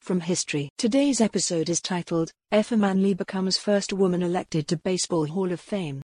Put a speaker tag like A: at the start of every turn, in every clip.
A: from history. Today's episode is titled, Effa Manley becomes first woman elected to Baseball Hall of Fame.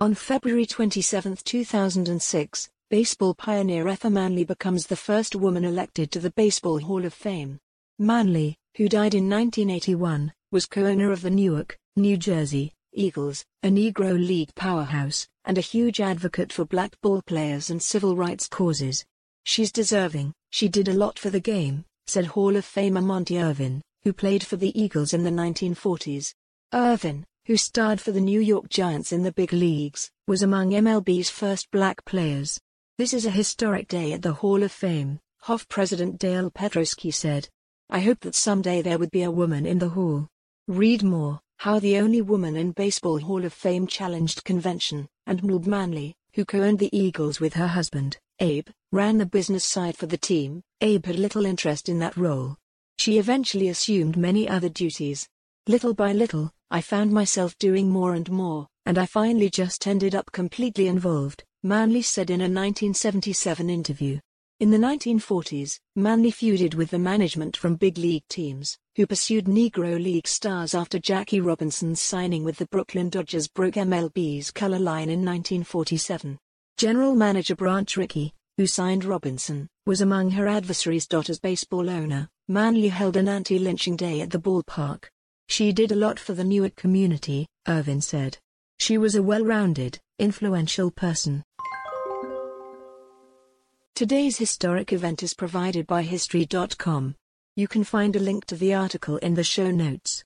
A: On February 27, 2006, baseball pioneer Effa Manley becomes the first woman elected to the Baseball Hall of Fame. Manley, who died in 1981, was co-owner of the Newark, New Jersey, Eagles, a Negro League powerhouse, and a huge advocate for black ball players and civil rights causes. She's deserving, she did a lot for the game, said Hall of Famer Monte Irvin, who played for the Eagles in the 1940s. Irvin, who starred for the New York Giants in the big leagues, was among MLB's first black players. This is a historic day at the Hall of Fame, Hoff President Dale Petroskey said. I hope that someday there would be a woman in the hall. Read more, how the only woman in Baseball Hall of Fame challenged convention, and Mel Manley, who co-owned the Eagles with her husband, Abe, ran the business side for the team. Abe had little interest in that role. She eventually assumed many other duties. Little by little, I found myself doing more and more, and I finally just ended up completely involved, Manley said in a 1977 interview. In the 1940s, Manley feuded with the management from big league teams, who pursued Negro League stars after Jackie Robinson's signing with the Brooklyn Dodgers broke MLB's color line in 1947. General manager Branch Rickey, who signed Robinson, was among her adversaries. As baseball owner, Manley held an anti-lynching day at the ballpark. She did a lot for the Newark community, Irvin said. She was a well-rounded, influential person. Today's historic event is provided by History.com. You can find a link to the article in the show notes.